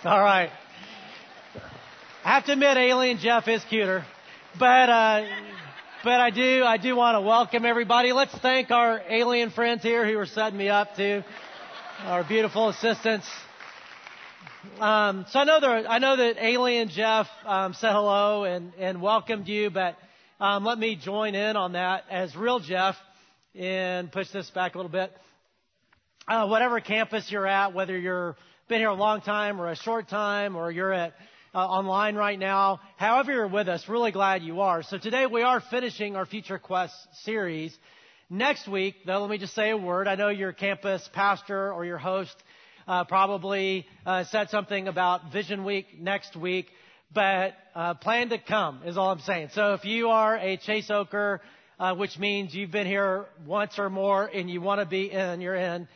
All right. I have to admit, Alien Jeff is cuter, but uh, but I do I do want to welcome everybody. Let's thank our alien friends here who are setting me up too, our beautiful assistants. Um, so I know there, I know that Alien Jeff um, said hello and and welcomed you, but um, let me join in on that as real Jeff and push this back a little bit. Uh, whatever campus you're at, whether you're been here a long time or a short time or you're at uh, online right now, however you're with us, really glad you are. So today we are finishing our Future Quest series. Next week, though, let me just say a word. I know your campus pastor or your host uh, probably uh, said something about Vision Week next week but uh, plan to come is all I'm saying. So if you are a Chase Oaker, uh, which means you've been here once or more and you want to be in, you're in,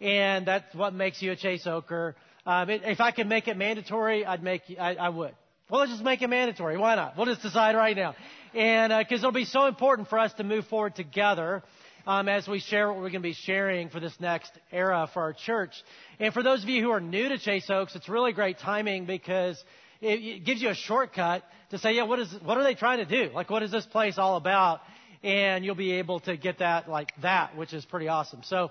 and that's what makes you a Chase Oaker. Um, it, if I could make it mandatory, I'd make I, I would. Well, let's just make it mandatory. Why not? We'll just decide right now, and because uh, it'll be so important for us to move forward together. Um, as we share what we're going to be sharing for this next era for our church. And for those of you who are new to Chase Oaks, it's really great timing because it, it gives you a shortcut to say, yeah, what is, what are they trying to do? Like, what is this place all about? And you'll be able to get that like that, which is pretty awesome. So,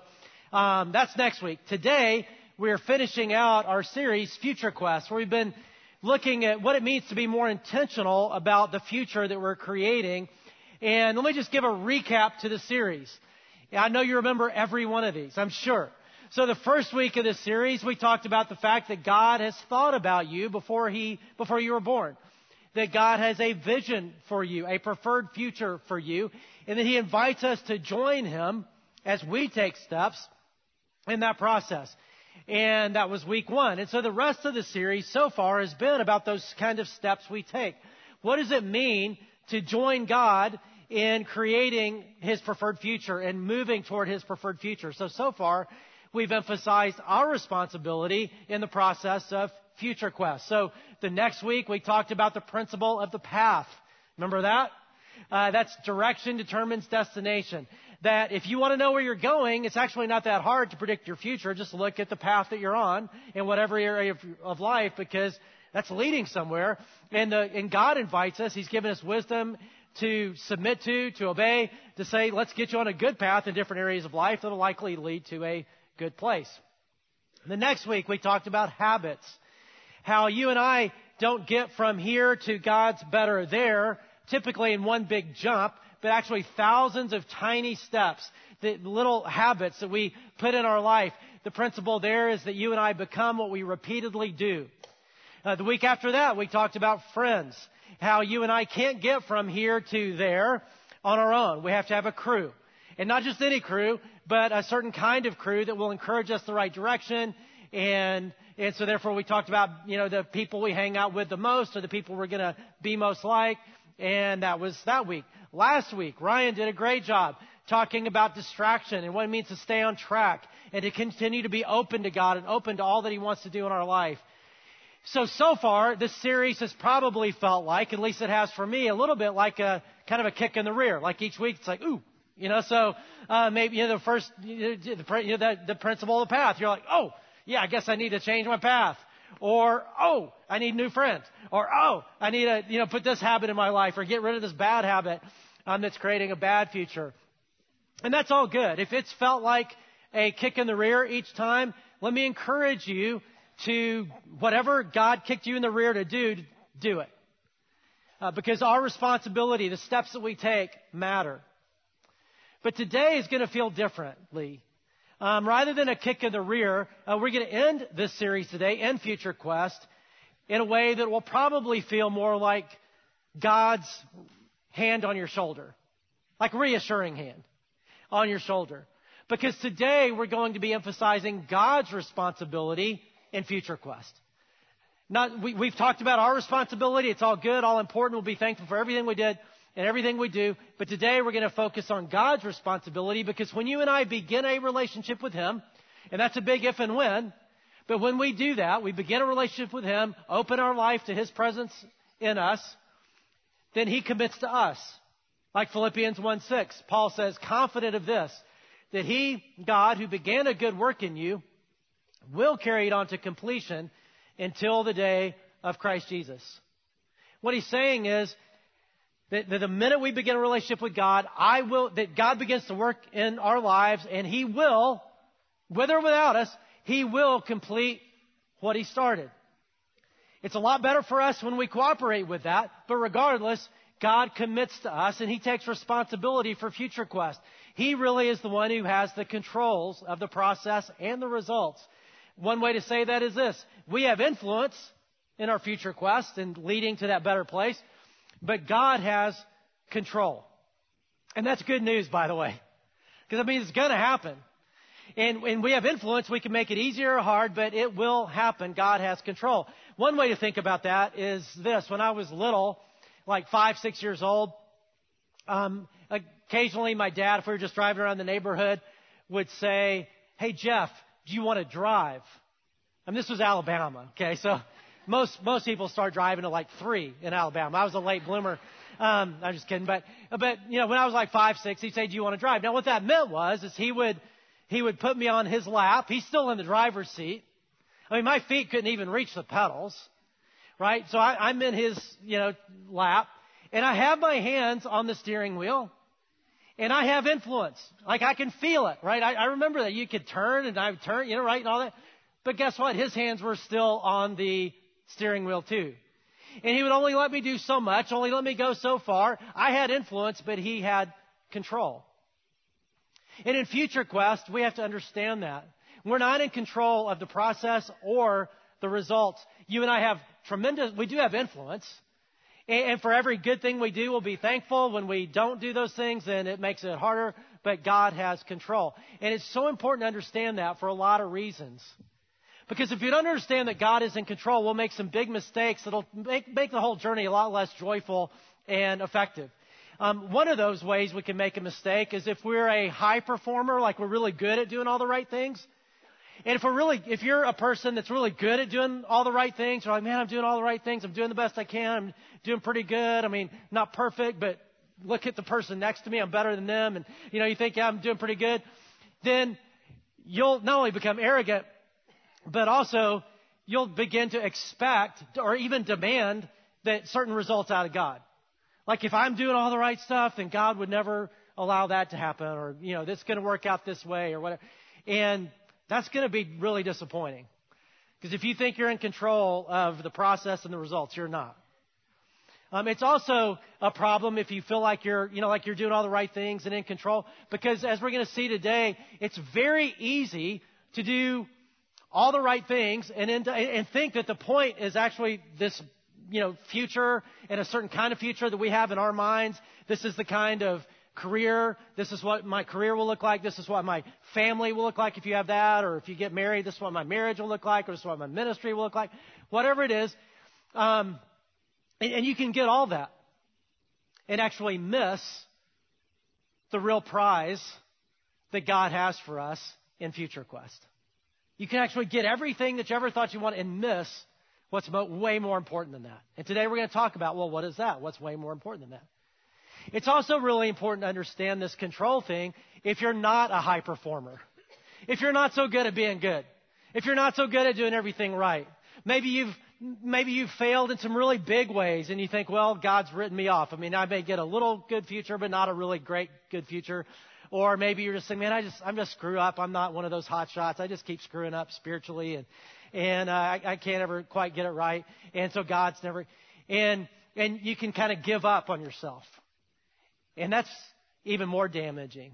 um, that's next week. Today, we're finishing out our series, Future Quest, where we've been looking at what it means to be more intentional about the future that we're creating. And let me just give a recap to the series. I know you remember every one of these, I'm sure. So the first week of this series, we talked about the fact that God has thought about you before he, before you were born. That God has a vision for you, a preferred future for you, and that He invites us to join Him as we take steps in that process. And that was week one. And so the rest of the series so far has been about those kind of steps we take. What does it mean to join God in creating His preferred future and moving toward His preferred future? So, so far, we've emphasized our responsibility in the process of future quest. So the next week we talked about the principle of the path. Remember that? Uh, that's direction determines destination. That if you want to know where you're going, it's actually not that hard to predict your future. Just look at the path that you're on in whatever area of, of life because that's leading somewhere. And, the, and God invites us. He's given us wisdom to submit to, to obey, to say, let's get you on a good path in different areas of life that'll likely lead to a good place. The next week we talked about habits. How you and I don't get from here to God's better there, typically in one big jump, but actually thousands of tiny steps, the little habits that we put in our life. The principle there is that you and I become what we repeatedly do. Uh, the week after that, we talked about friends. How you and I can't get from here to there on our own. We have to have a crew. And not just any crew, but a certain kind of crew that will encourage us the right direction. And, and so therefore we talked about, you know, the people we hang out with the most or the people we're going to be most like. And that was that week. Last week, Ryan did a great job talking about distraction and what it means to stay on track and to continue to be open to God and open to all that He wants to do in our life. So, so far, this series has probably felt like, at least it has for me, a little bit like a kind of a kick in the rear. Like each week, it's like, ooh, you know, so uh, maybe you know the first you know, the, the principle of the path. You're like, oh, yeah, I guess I need to change my path, or oh, I need new friends, or oh, I need to you know put this habit in my life, or get rid of this bad habit um, that's creating a bad future. And that's all good. If it's felt like a kick in the rear each time, let me encourage you to whatever God kicked you in the rear to do, do it. Uh, because our responsibility, the steps that we take, matter. But today is going to feel differently. Um, rather than a kick in the rear, uh, we're going to end this series today and Future Quest in a way that will probably feel more like God's hand on your shoulder, like reassuring hand on your shoulder. Because today we're going to be emphasizing God's responsibility in Future Quest. Not, we, we've talked about our responsibility. It's all good, all important. We'll be thankful for everything we did and everything we do. But today we're going to focus on God's responsibility because when you and I begin a relationship with Him, and that's a big if and when, but when we do that, we begin a relationship with Him, open our life to His presence in us, then He commits to us. Like Philippians 1 6, Paul says, confident of this, that He, God, who began a good work in you, will carry it on to completion until the day of Christ Jesus. What he's saying is that, that the minute we begin a relationship with God, I will, that God begins to work in our lives and he will, with or without us, he will complete what he started. It's a lot better for us when we cooperate with that, but regardless, God commits to us and He takes responsibility for Future Quest. He really is the one who has the controls of the process and the results. One way to say that is this. We have influence in our Future Quest and leading to that better place, but God has control. And that's good news, by the way. Because I mean, it's gonna happen. And when we have influence, we can make it easier or hard, but it will happen. God has control. One way to think about that is this. When I was little, like five, six years old, um, occasionally my dad, if we were just driving around the neighborhood, would say, Hey Jeff, do you want to drive? And this was Alabama, okay? So most, most people start driving at like three in Alabama. I was a late bloomer. Um, I'm just kidding, but, but, you know, when I was like five, six, he'd say, do you want to drive? Now what that meant was, is he would, he would put me on his lap. He's still in the driver's seat. I mean, my feet couldn't even reach the pedals right? So I, I'm in his, you know, lap, and I have my hands on the steering wheel, and I have influence. Like I can feel it, right? I, I remember that you could turn, and I would turn, you know, right, and all that. But guess what? His hands were still on the steering wheel too. And he would only let me do so much, only let me go so far. I had influence, but he had control. And in Future Quest, we have to understand that. We're not in control of the process or the results. You and I have tremendous, we do have influence. And for every good thing we do, we'll be thankful. When we don't do those things, then it makes it harder. But God has control. And it's so important to understand that for a lot of reasons. Because if you don't understand that God is in control, we'll make some big mistakes that'll make, make the whole journey a lot less joyful and effective. Um, one of those ways we can make a mistake is if we're a high performer, like we're really good at doing all the right things, and if we're really, if you're a person that's really good at doing all the right things, you're like, man, I'm doing all the right things. I'm doing the best I can. I'm doing pretty good. I mean, not perfect, but look at the person next to me. I'm better than them. And, you know, you think, yeah, I'm doing pretty good. Then you'll not only become arrogant, but also you'll begin to expect or even demand that certain results out of God. Like if I'm doing all the right stuff, then God would never allow that to happen or, you know, this is going to work out this way or whatever. And that's going to be really disappointing. Because if you think you're in control of the process and the results, you're not. Um, it's also a problem if you feel like you're, you know, like you're doing all the right things and in control. Because as we're going to see today, it's very easy to do all the right things and, and think that the point is actually this, you know, future and a certain kind of future that we have in our minds. This is the kind of career. This is what my career will look like. This is what my family will look like if you have that. Or if you get married, this is what my marriage will look like. Or this is what my ministry will look like. Whatever it is. Um, and, and you can get all that and actually miss the real prize that God has for us in Future Quest. You can actually get everything that you ever thought you wanted and miss what's way more important than that. And today we're going to talk about, well, what is that? What's way more important than that? It's also really important to understand this control thing if you're not a high performer. If you're not so good at being good. If you're not so good at doing everything right. Maybe you've maybe you've failed in some really big ways and you think, well, God's written me off. I mean, I may get a little good future, but not a really great good future. Or maybe you're just saying, man, I just, I'm just screw up. I'm not one of those hot shots. I just keep screwing up spiritually and, and, uh, I, I can't ever quite get it right. And so God's never, and, and you can kind of give up on yourself. And that's even more damaging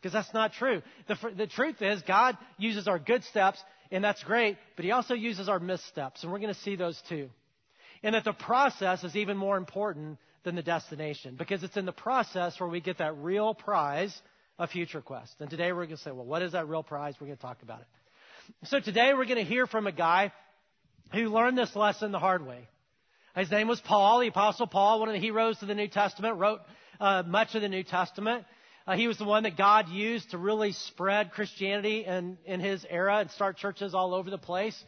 because that's not true. The, the truth is, God uses our good steps, and that's great, but He also uses our missteps, and we're going to see those too. And that the process is even more important than the destination because it's in the process where we get that real prize of Future Quest. And today we're going to say, well, what is that real prize? We're going to talk about it. So today we're going to hear from a guy who learned this lesson the hard way. His name was Paul, the Apostle Paul, one of the heroes of the New Testament, wrote uh, much of the New Testament. Uh, he was the one that God used to really spread Christianity in, in his era and start churches all over the place.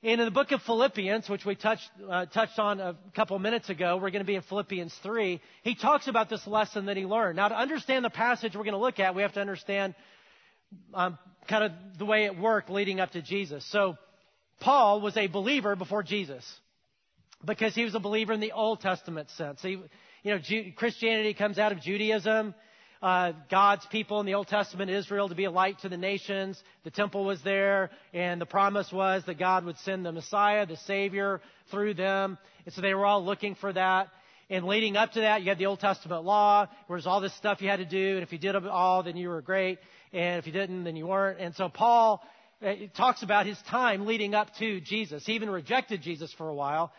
And in the book of Philippians, which we touched, uh, touched on a couple minutes ago, we're going to be in Philippians 3. He talks about this lesson that he learned. Now, to understand the passage we're going to look at, we have to understand um, kind of the way it worked leading up to Jesus. So, Paul was a believer before Jesus because he was a believer in the Old Testament sense. He, you know, Christianity comes out of Judaism. Uh, God's people in the Old Testament, Israel, to be a light to the nations. The temple was there, and the promise was that God would send the Messiah, the Savior, through them. And so they were all looking for that. And leading up to that, you had the Old Testament law, where there's all this stuff you had to do, and if you did it all, then you were great, and if you didn't, then you weren't. And so Paul uh, talks about his time leading up to Jesus. He even rejected Jesus for a while.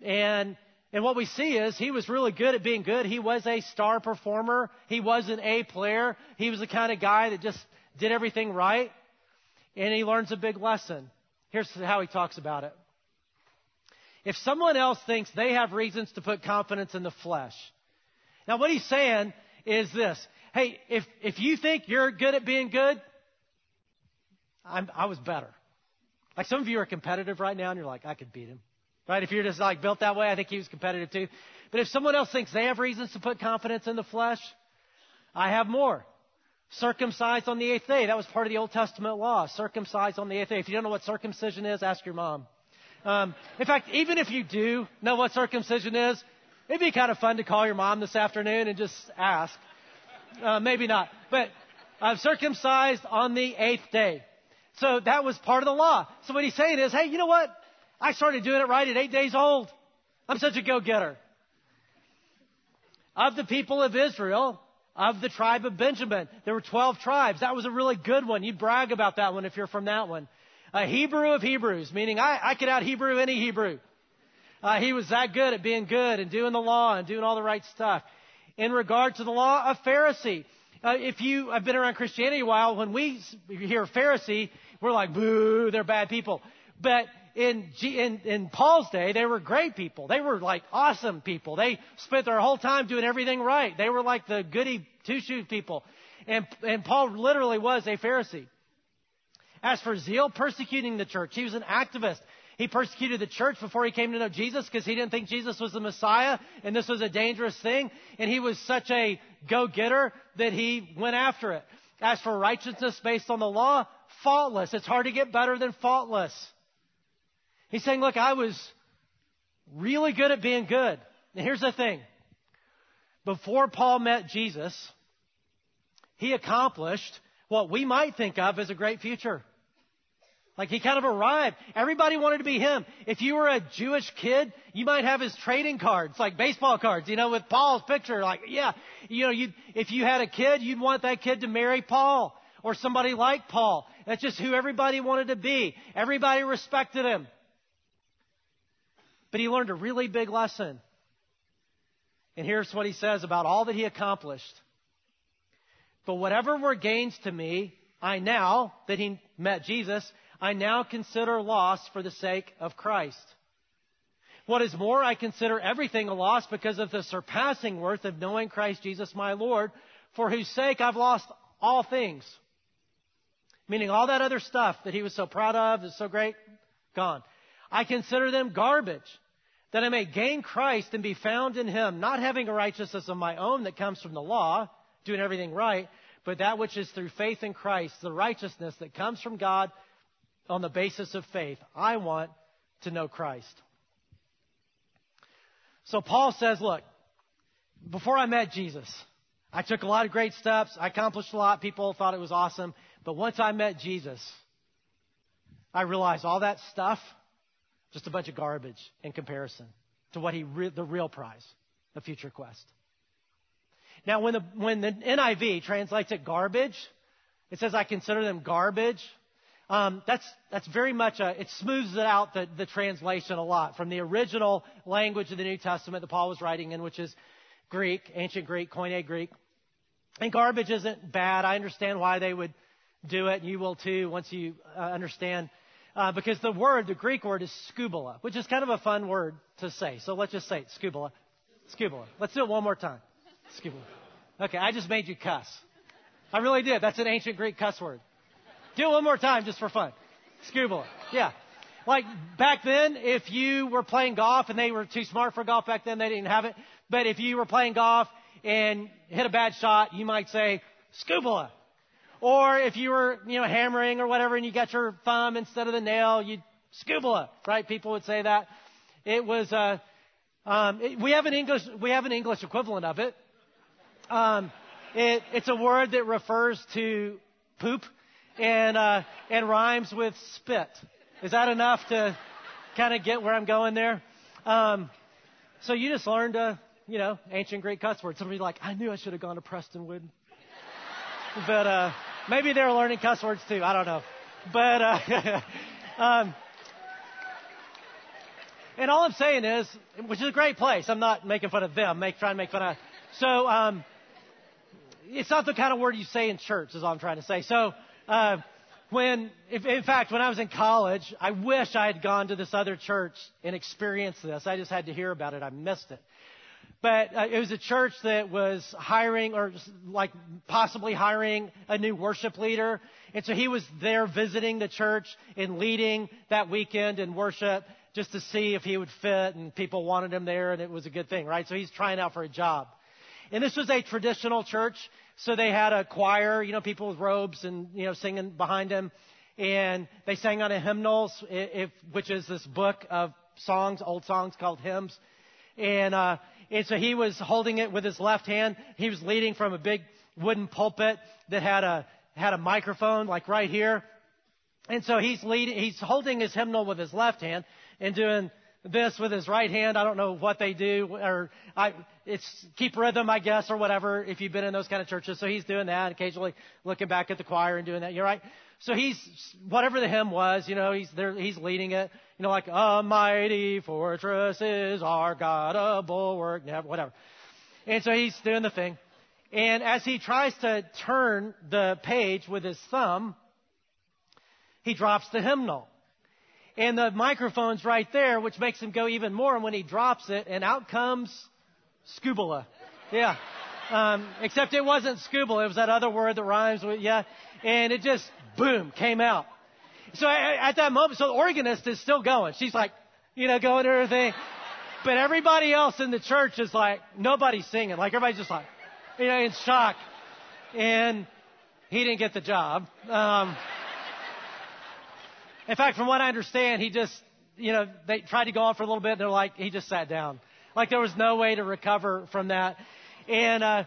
And and what we see is he was really good at being good. He was a star performer. He was an A player. He was the kind of guy that just did everything right. And he learns a big lesson. Here's how he talks about it. If someone else thinks they have reasons to put confidence in the flesh. Now what he's saying is this. Hey, if, if you think you're good at being good, I'm, I was better. Like some of you are competitive right now and you're like, I could beat him. Right? If you're just like built that way, I think he was competitive too. But if someone else thinks they have reasons to put confidence in the flesh, I have more. Circumcised on the eighth day. That was part of the Old Testament law. Circumcised on the eighth day. If you don't know what circumcision is, ask your mom. Um, in fact, even if you do know what circumcision is, it'd be kind of fun to call your mom this afternoon and just ask. Uh, maybe not. But I'm circumcised on the eighth day. So that was part of the law. So what he's saying is, hey, you know what? I started doing it right at eight days old. I'm such a go-getter. Of the people of Israel, of the tribe of Benjamin, there were 12 tribes. That was a really good one. You'd brag about that one if you're from that one. A Hebrew of Hebrews, meaning I, I could out Hebrew any Hebrew. Uh, he was that good at being good and doing the law and doing all the right stuff. In regard to the law, a Pharisee. Uh, if you have been around Christianity a while, when we hear Pharisee, we're like, boo, they're bad people. But in, G, in, in Paul's day, they were great people. They were like awesome people. They spent their whole time doing everything right. They were like the goody two shoes people. And, and Paul literally was a Pharisee. As for zeal, persecuting the church, he was an activist. He persecuted the church before he came to know Jesus because he didn't think Jesus was the Messiah and this was a dangerous thing. And he was such a go-getter that he went after it. As for righteousness based on the law, faultless. It's hard to get better than faultless. He's saying, look, I was really good at being good. And here's the thing. Before Paul met Jesus, he accomplished what we might think of as a great future. Like he kind of arrived. Everybody wanted to be him. If you were a Jewish kid, you might have his trading cards, like baseball cards, you know, with Paul's picture. Like, yeah, you know, you if you had a kid, you'd want that kid to marry Paul or somebody like Paul. That's just who everybody wanted to be. Everybody respected him. But he learned a really big lesson. And here's what he says about all that he accomplished. But whatever were gains to me, I now, that he met Jesus, I now consider loss for the sake of Christ. What is more, I consider everything a loss because of the surpassing worth of knowing Christ Jesus my Lord, for whose sake I've lost all things. Meaning all that other stuff that he was so proud of, is so great, gone. I consider them garbage that I may gain Christ and be found in him, not having a righteousness of my own that comes from the law, doing everything right, but that which is through faith in Christ, the righteousness that comes from God on the basis of faith. I want to know Christ. So Paul says, look, before I met Jesus, I took a lot of great steps. I accomplished a lot. People thought it was awesome. But once I met Jesus, I realized all that stuff just a bunch of garbage in comparison to what he re- the real prize of future quest. Now, when the when the NIV translates it garbage, it says I consider them garbage. Um, that's that's very much a it smooths it out the, the translation a lot from the original language of the New Testament that Paul was writing in, which is Greek, ancient Greek, Koine Greek. And garbage isn't bad. I understand why they would do it, and you will too once you uh, understand uh, because the word, the Greek word is scubala, which is kind of a fun word to say. So let's just say it, scubala. Scubala. Let's do it one more time. Scubala. Okay, I just made you cuss. I really did. That's an ancient Greek cuss word. Do it one more time just for fun. Scubala. Yeah. Like back then, if you were playing golf and they were too smart for golf back then, they didn't have it. But if you were playing golf and hit a bad shot, you might say, scubala. Or if you were, you know, hammering or whatever and you got your thumb instead of the nail, you'd Scubala, right? People would say that. It was, uh, um, it, we have an English, we have an English equivalent of it. Um, it, it's a word that refers to poop and, uh, and rhymes with spit. Is that enough to kind of get where I'm going there? Um, so you just learned a, you know, ancient Greek cuss word. Somebody like, I knew I should have gone to Prestonwood. but, uh, maybe they're learning cuss words too. I don't know. But, uh, um, and all I'm saying is, which is a great place. I'm not making fun of them, make, trying to make fun of. So, um, it's not the kind of word you say in church, is all I'm trying to say. So, uh, when, if, in fact, when I was in college, I wish I had gone to this other church and experienced this. I just had to hear about it. I missed it. But uh, it was a church that was hiring or like possibly hiring a new worship leader. And so he was there visiting the church and leading that weekend in worship just to see if he would fit and people wanted him there and it was a good thing, right? So he's trying out for a job. And this was a traditional church, so they had a choir, you know, people with robes and, you know, singing behind him. And they sang on a hymnals, if, which is this book of songs, old songs called hymns. And, uh, and so he was holding it with his left hand. He was leading from a big wooden pulpit that had a, had a microphone like right here. And so he's leading, he's holding his hymnal with his left hand and doing this with his right hand. I don't know what they do, or I, it's keep rhythm, I guess, or whatever, if you've been in those kind of churches. So he's doing that, occasionally looking back at the choir and doing that. You're right. So he's, whatever the hymn was, you know, he's there, he's leading it. You know, like, a mighty fortress is our God, a bulwark, whatever. And so he's doing the thing. And as he tries to turn the page with his thumb, he drops the hymnal. And the microphone's right there, which makes him go even more. And when he drops it, and out comes scubala. Yeah. Um, except it wasn't scubala. It was that other word that rhymes with, yeah. And it just, boom, came out. So at that moment, so the organist is still going. She's like, you know, going to her thing. But everybody else in the church is like, nobody's singing. Like everybody's just like, you know, in shock. And he didn't get the job. Um, in fact, from what I understand, he just, you know, they tried to go on for a little bit. And they're like, he just sat down. Like there was no way to recover from that. And, uh,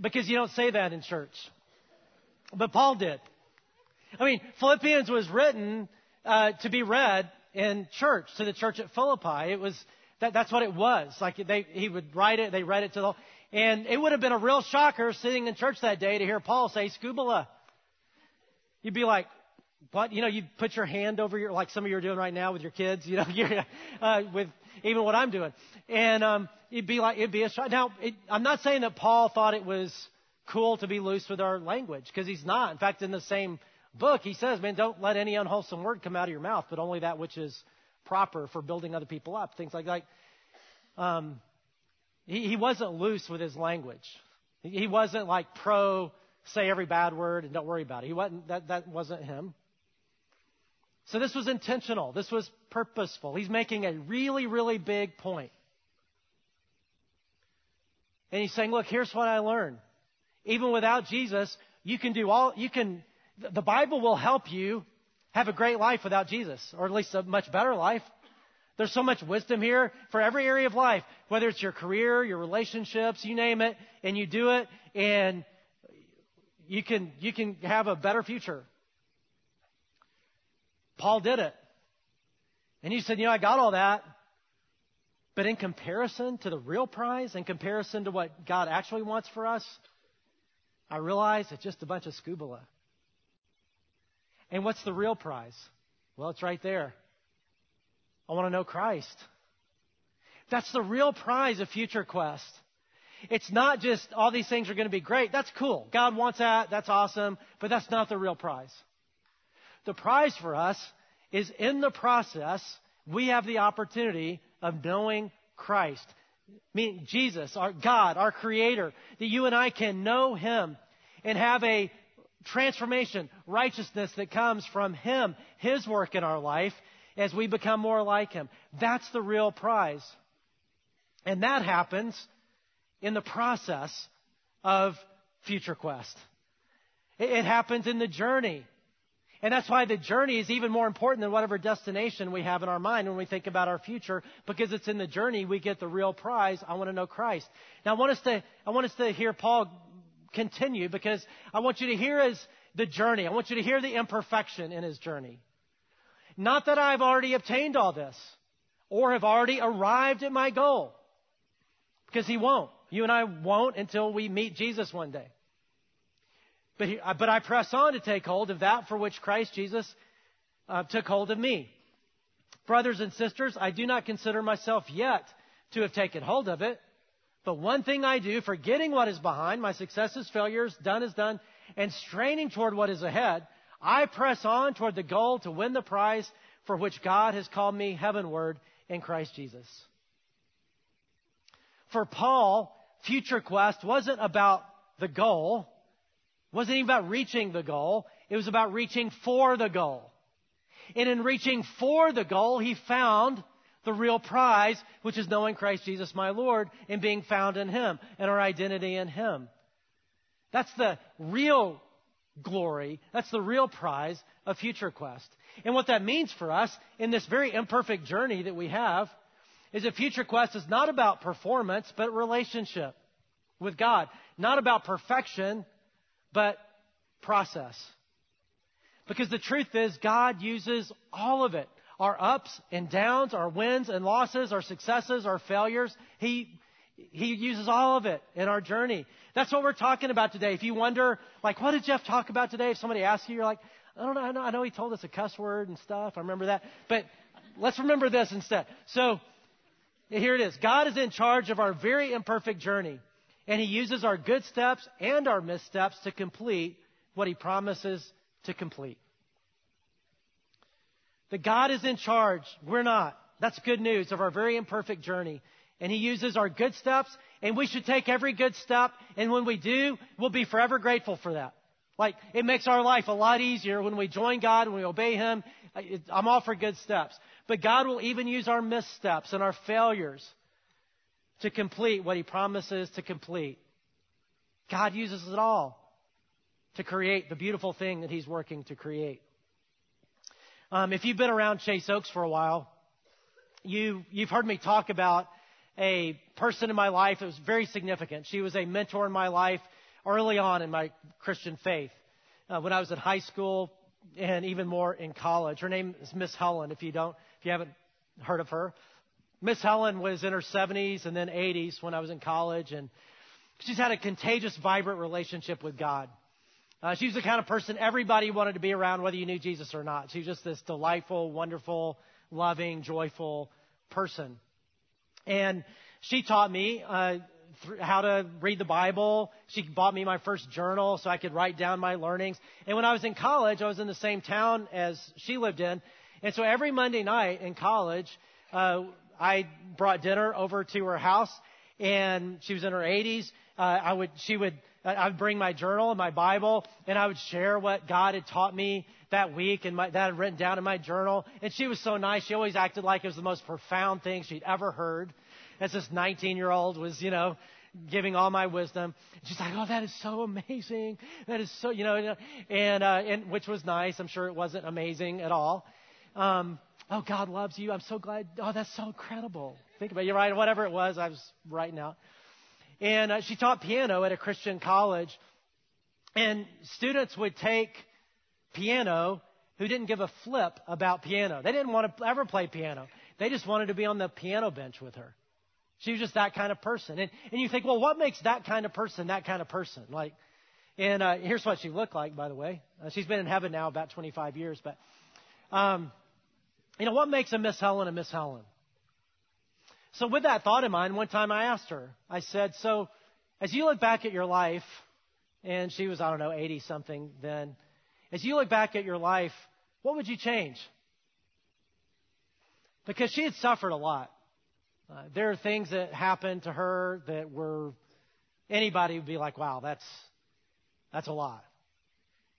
because you don't say that in church. But Paul did. I mean, Philippians was written, uh, to be read in church, to the church at Philippi. It was, that, that's what it was. Like they, he would write it, they read it to the, and it would have been a real shocker sitting in church that day to hear Paul say, scubala. You'd be like, but you know, you put your hand over your, like some of you are doing right now with your kids, you know, uh, with even what I'm doing, and um, it'd be like it'd be a. Now, it, I'm not saying that Paul thought it was cool to be loose with our language because he's not. In fact, in the same book, he says, "Man, don't let any unwholesome word come out of your mouth, but only that which is proper for building other people up." Things like that. Um, he, he wasn't loose with his language. He wasn't like pro say every bad word and don't worry about it. He wasn't that that wasn't him. So this was intentional. This was purposeful. He's making a really, really big point. And he's saying, look, here's what I learned. Even without Jesus, you can do all, you can, the Bible will help you have a great life without Jesus, or at least a much better life. There's so much wisdom here for every area of life, whether it's your career, your relationships, you name it, and you do it, and you can, you can have a better future. Paul did it. And he said, you know, I got all that. But in comparison to the real prize, in comparison to what God actually wants for us, I realize it's just a bunch of scuba. And what's the real prize? Well, it's right there. I want to know Christ. That's the real prize of Future Quest. It's not just all these things are going to be great. That's cool. God wants that. That's awesome. But that's not the real prize. The prize for us is in the process, we have the opportunity of knowing Christ. Meaning Jesus, our God, our Creator, that you and I can know Him and have a transformation, righteousness that comes from Him, His work in our life as we become more like Him. That's the real prize. And that happens in the process of Future Quest. It happens in the journey And that's why the journey is even more important than whatever destination we have in our mind when we think about our future, because it's in the journey we get the real prize. I want to know Christ. Now I want us to, I want us to hear Paul continue because I want you to hear his, the journey. I want you to hear the imperfection in his journey. Not that I've already obtained all this or have already arrived at my goal. Because he won't. You and I won't until we meet Jesus one day. But, he, but I press on to take hold of that for which Christ Jesus uh, took hold of me. Brothers and sisters, I do not consider myself yet to have taken hold of it. But one thing I do, forgetting what is behind, my successes, failures, done is done, and straining toward what is ahead, I press on toward the goal to win the prize for which God has called me heavenward in Christ Jesus. For Paul, future quest wasn't about the goal, wasn't even about reaching the goal. It was about reaching for the goal. And in reaching for the goal, he found the real prize, which is knowing Christ Jesus my Lord and being found in Him and our identity in Him. That's the real glory. That's the real prize of Future Quest. And what that means for us in this very imperfect journey that we have is that Future Quest is not about performance, but relationship with God. Not about perfection, but process. Because the truth is, God uses all of it. Our ups and downs, our wins and losses, our successes, our failures. He, He uses all of it in our journey. That's what we're talking about today. If you wonder, like, what did Jeff talk about today? If somebody asks you, you're like, I don't know, I know, I know he told us a cuss word and stuff. I remember that. But let's remember this instead. So, here it is. God is in charge of our very imperfect journey. And He uses our good steps and our missteps to complete what He promises to complete. That God is in charge. We're not. That's good news of our very imperfect journey. And He uses our good steps, and we should take every good step. And when we do, we'll be forever grateful for that. Like, it makes our life a lot easier when we join God and we obey Him. I'm all for good steps. But God will even use our missteps and our failures to complete what He promises to complete. God uses it all to create the beautiful thing that He's working to create. Um, if you've been around Chase Oaks for a while, you, you've heard me talk about a person in my life that was very significant. She was a mentor in my life early on in my Christian faith. Uh, when I was in high school and even more in college. Her name is Miss Helen, if you don't, if you haven't heard of her. Miss Helen was in her 70s and then 80s when I was in college, and she's had a contagious, vibrant relationship with God. Uh, she was the kind of person everybody wanted to be around, whether you knew Jesus or not. She was just this delightful, wonderful, loving, joyful person. And she taught me uh, th- how to read the Bible. She bought me my first journal so I could write down my learnings. And when I was in college, I was in the same town as she lived in. And so every Monday night in college, uh, I brought dinner over to her house, and she was in her 80s. Uh, I would, she would, uh, I would bring my journal and my Bible, and I would share what God had taught me that week and my, that I'd written down in my journal. And she was so nice. She always acted like it was the most profound thing she'd ever heard. As this 19 year old was, you know, giving all my wisdom. She's like, "Oh, that is so amazing. That is so, you know," and uh, and which was nice. I'm sure it wasn't amazing at all. Um, Oh, God loves you. I'm so glad. Oh, that's so incredible. Think about it. You're right. Whatever it was, I was writing out. And uh, she taught piano at a Christian college. And students would take piano who didn't give a flip about piano. They didn't want to ever play piano. They just wanted to be on the piano bench with her. She was just that kind of person. And, and you think, well, what makes that kind of person that kind of person? Like, and uh, here's what she looked like, by the way. Uh, she's been in heaven now about 25 years, but um, you know, what makes a Miss Helen a Miss Helen? So with that thought in mind, one time I asked her, I said, so as you look back at your life, and she was, I don't know, 80 something then, as you look back at your life, what would you change? Because she had suffered a lot. Uh, there are things that happened to her that were, anybody would be like, wow, that's, that's a lot.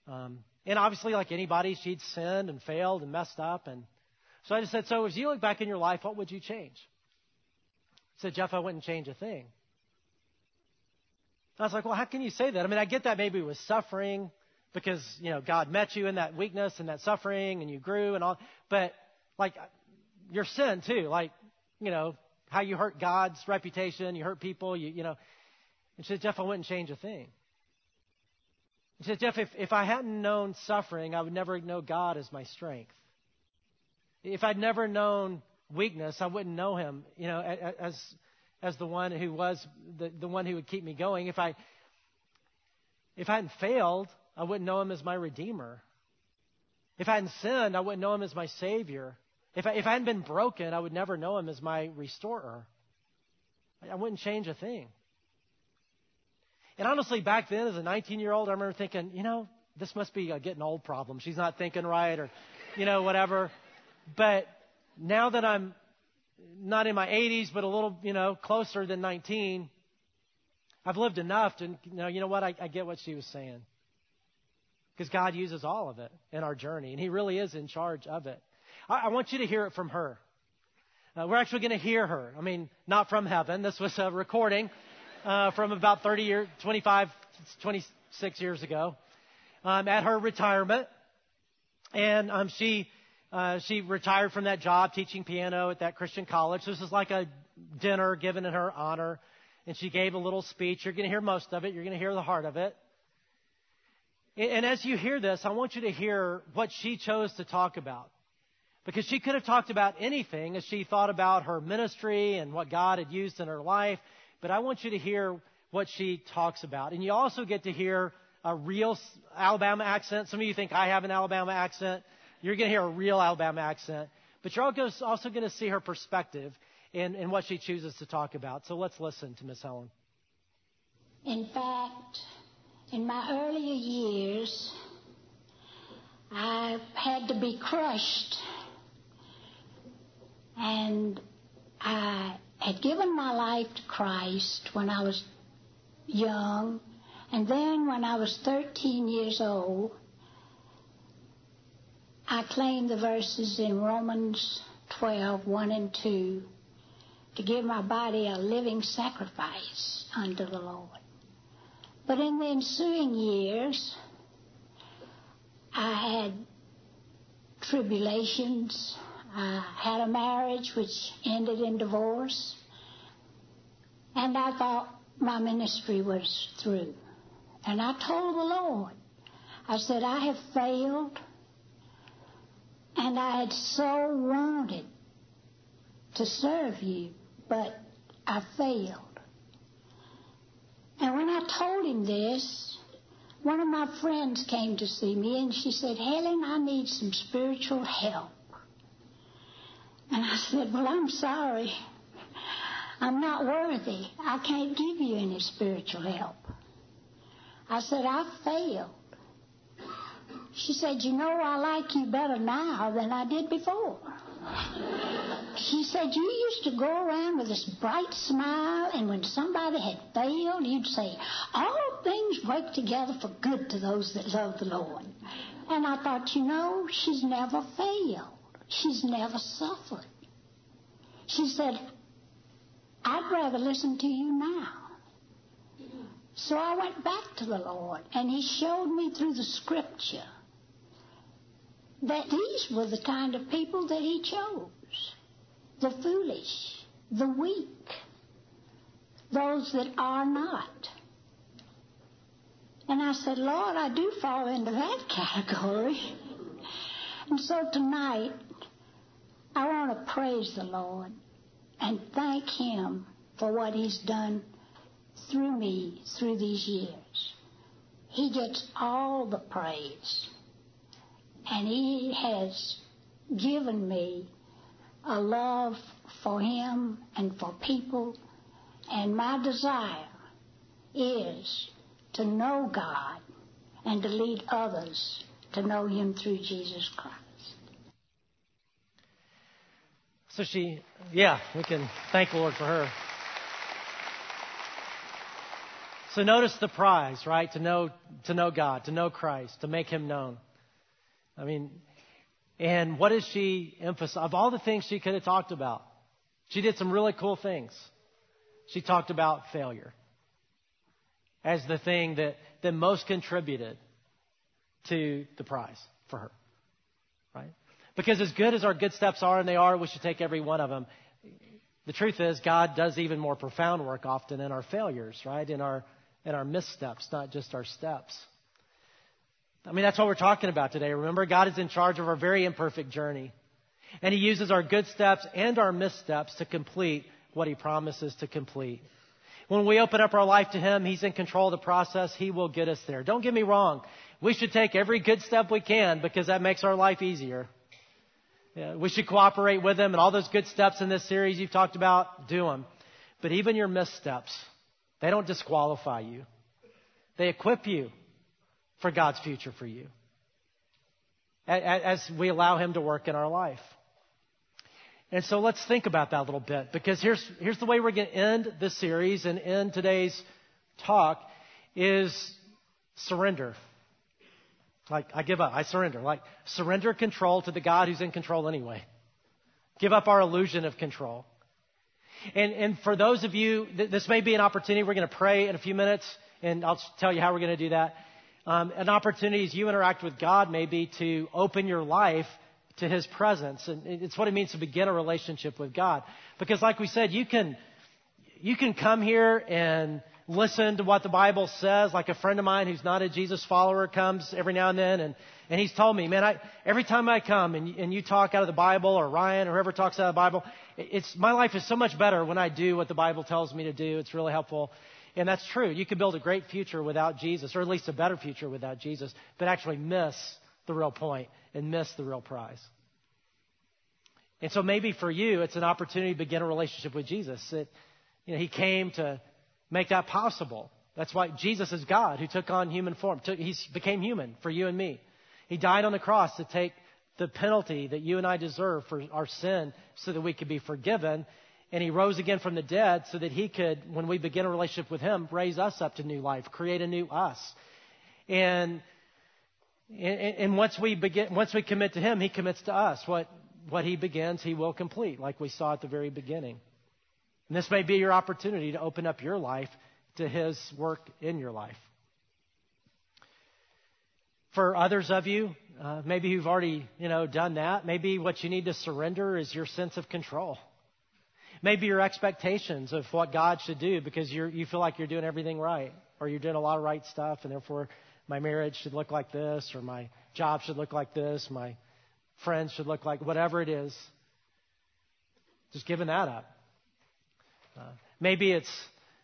Um, and obviously, like anybody, she'd sinned and failed and messed up and so I just said, So as you look back in your life, what would you change? He said, Jeff, I wouldn't change a thing. I was like, Well, how can you say that? I mean, I get that maybe it was suffering, because, you know, God met you in that weakness and that suffering and you grew and all. But, like, your sin too, like, you know, how you hurt God's reputation, you hurt people, you, you know. And she said, Jeff, I wouldn't change a thing. He said, Jeff, if, if I hadn't known suffering, I would never know God as my strength. If I'd never known weakness, I wouldn't know Him, you know, as as the one who was the, the one who would keep me going. If I if I hadn't failed, I wouldn't know Him as my Redeemer. If I hadn't sinned, I wouldn't know Him as my Savior. If I, if I hadn't been broken, I would never know Him as my Restorer. I wouldn't change a thing. And honestly, back then, as a 19 year old, I remember thinking, you know, this must be a getting old problem. She's not thinking right, or, you know, whatever. But now that I'm not in my 80s, but a little, you know, closer than 19, I've lived enough to, you know, you know what? I, I get what she was saying. Because God uses all of it in our journey, and He really is in charge of it. I, I want you to hear it from her. Uh, we're actually going to hear her. I mean, not from heaven. This was a recording uh, from about 30 years, 25, 26 years ago um, at her retirement. And um, she uh, she retired from that job teaching piano at that Christian college. This is like a dinner given in her honor. And she gave a little speech. You're going to hear most of it. You're going to hear the heart of it. And as you hear this, I want you to hear what she chose to talk about. Because she could have talked about anything as she thought about her ministry and what God had used in her life but I want you to hear what she talks about. And you also get to hear a real Alabama accent. Some of you think I have an Alabama accent. You're going to hear a real Alabama accent. But you're also going to see her perspective in, in what she chooses to talk about. So let's listen to Miss Helen. In fact, in my earlier years, I had to be crushed. And I had given my life to Christ when I was young, and then when I was 13 years old, I claimed the verses in Romans 12, 1 and 2, to give my body a living sacrifice unto the Lord. But in the ensuing years, I had tribulations, I had a marriage which ended in divorce, and I thought my ministry was through. And I told the Lord, I said, I have failed, and I had so wanted to serve you, but I failed. And when I told him this, one of my friends came to see me and she said, Helen, I need some spiritual help. And I said, Well, I'm sorry. I'm not worthy. I can't give you any spiritual help. I said, I failed. She said, You know, I like you better now than I did before. She said, You used to go around with this bright smile, and when somebody had failed, you'd say, All things work together for good to those that love the Lord. And I thought, You know, she's never failed. She's never suffered. She said, I'd rather listen to you now. So I went back to the Lord, and He showed me through the scripture that these were the kind of people that He chose the foolish, the weak, those that are not. And I said, Lord, I do fall into that category. And so tonight, I want to praise the Lord and thank Him for what He's done through me through these years. He gets all the praise. And He has given me a love for Him and for people. And my desire is to know God and to lead others to know Him through Jesus Christ. So she, yeah, we can thank the Lord for her. So notice the prize, right? To know, to know God, to know Christ, to make Him known. I mean, and what does she emphasize? Of all the things she could have talked about, she did some really cool things. She talked about failure as the thing that, that most contributed to the prize for her. Right? Because as good as our good steps are, and they are, we should take every one of them. The truth is, God does even more profound work often in our failures, right? In our, in our missteps, not just our steps. I mean, that's what we're talking about today. Remember, God is in charge of our very imperfect journey. And He uses our good steps and our missteps to complete what He promises to complete. When we open up our life to Him, He's in control of the process. He will get us there. Don't get me wrong. We should take every good step we can because that makes our life easier. Yeah, we should cooperate with Him and all those good steps in this series you've talked about, do them. But even your missteps, they don't disqualify you. They equip you for God's future for you as we allow Him to work in our life. And so let's think about that a little bit because here's, here's the way we're going to end this series and end today's talk is surrender. Like, I give up. I surrender. Like, surrender control to the God who's in control anyway. Give up our illusion of control. And, and for those of you, th- this may be an opportunity. We're going to pray in a few minutes, and I'll tell you how we're going to do that. Um, an opportunity as you interact with God may be to open your life to his presence. And it's what it means to begin a relationship with God. Because like we said, you can, you can come here and listen to what the Bible says. Like a friend of mine who's not a Jesus follower comes every now and then and, and he's told me, man, I, every time I come and, and you talk out of the Bible or Ryan or whoever talks out of the Bible, it's, my life is so much better when I do what the Bible tells me to do. It's really helpful. And that's true. You can build a great future without Jesus, or at least a better future without Jesus, but actually miss the real point and miss the real prize. And so maybe for you, it's an opportunity to begin a relationship with Jesus. It, you know, he came to make that possible. That's why Jesus is God who took on human form. He became human for you and me. He died on the cross to take the penalty that you and I deserve for our sin so that we could be forgiven. And he rose again from the dead so that he could, when we begin a relationship with him, raise us up to new life, create a new us. And and, and once we begin, once we commit to Him, He commits to us. What what He begins, He will complete, like we saw at the very beginning. And this may be your opportunity to open up your life to His work in your life. For others of you, uh, maybe you've already you know done that. Maybe what you need to surrender is your sense of control. Maybe your expectations of what God should do because you you feel like you're doing everything right or you're doing a lot of right stuff, and therefore my marriage should look like this, or my job should look like this, my friends should look like whatever it is. Just giving that up. Uh, maybe it's,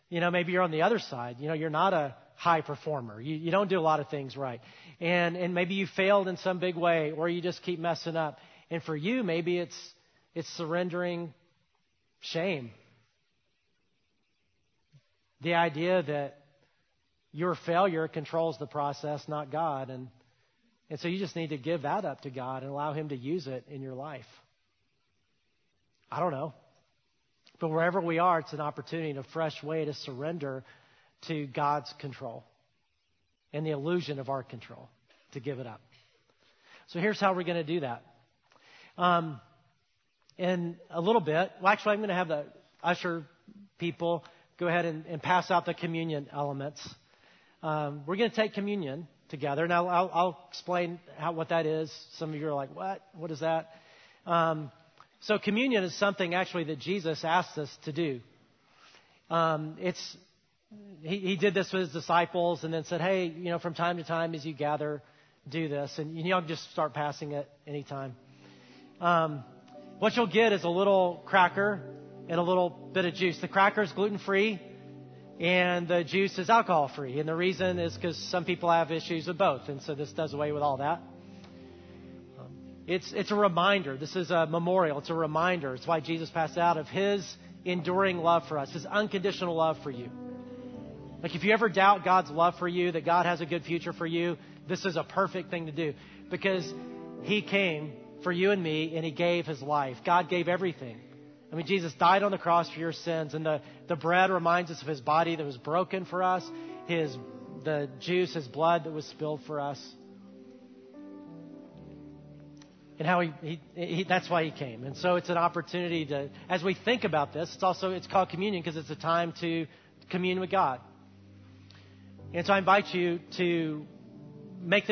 you know, maybe you're on the other side. You know, you're not a high performer. You, you don't do a lot of things right. And, and maybe you failed in some big way, or you just keep messing up. And for you, maybe it's, it's surrendering shame. The idea that your failure controls the process, not God. And, and so you just need to give that up to God and allow Him to use it in your life. I don't know. But wherever we are, it's an opportunity, a fresh way to surrender to God's control and the illusion of our control, to give it up. So here's how we're going to do that. Um, in a little bit, well, actually, I'm going to have the usher people go ahead and, and pass out the communion elements um, we're going to take communion together. Now, I'll, I'll explain how, what that is. Some of you are like, what? What is that? Um, so, communion is something actually that Jesus asked us to do. Um, it's he, he did this with his disciples and then said, hey, you know, from time to time as you gather, do this. And you know, just start passing it anytime. Um, what you'll get is a little cracker and a little bit of juice. The cracker is gluten free and the juice is alcohol free. And the reason is because some people have issues with both, and so this does away with all that. It's, it's a reminder. This is a memorial. It's a reminder. It's why Jesus passed out of his enduring love for us, his unconditional love for you. Like if you ever doubt God's love for you, that God has a good future for you, this is a perfect thing to do because he came for you and me and he gave his life. God gave everything. I mean, Jesus died on the cross for your sins, and the, the bread reminds us of his body that was broken for us, his the juice, his blood that was spilled for us. And how he, he, he that's why he came. And so it's an opportunity to, as we think about this, it's also, it's called communion because it's a time to commune with God. And so I invite you to make this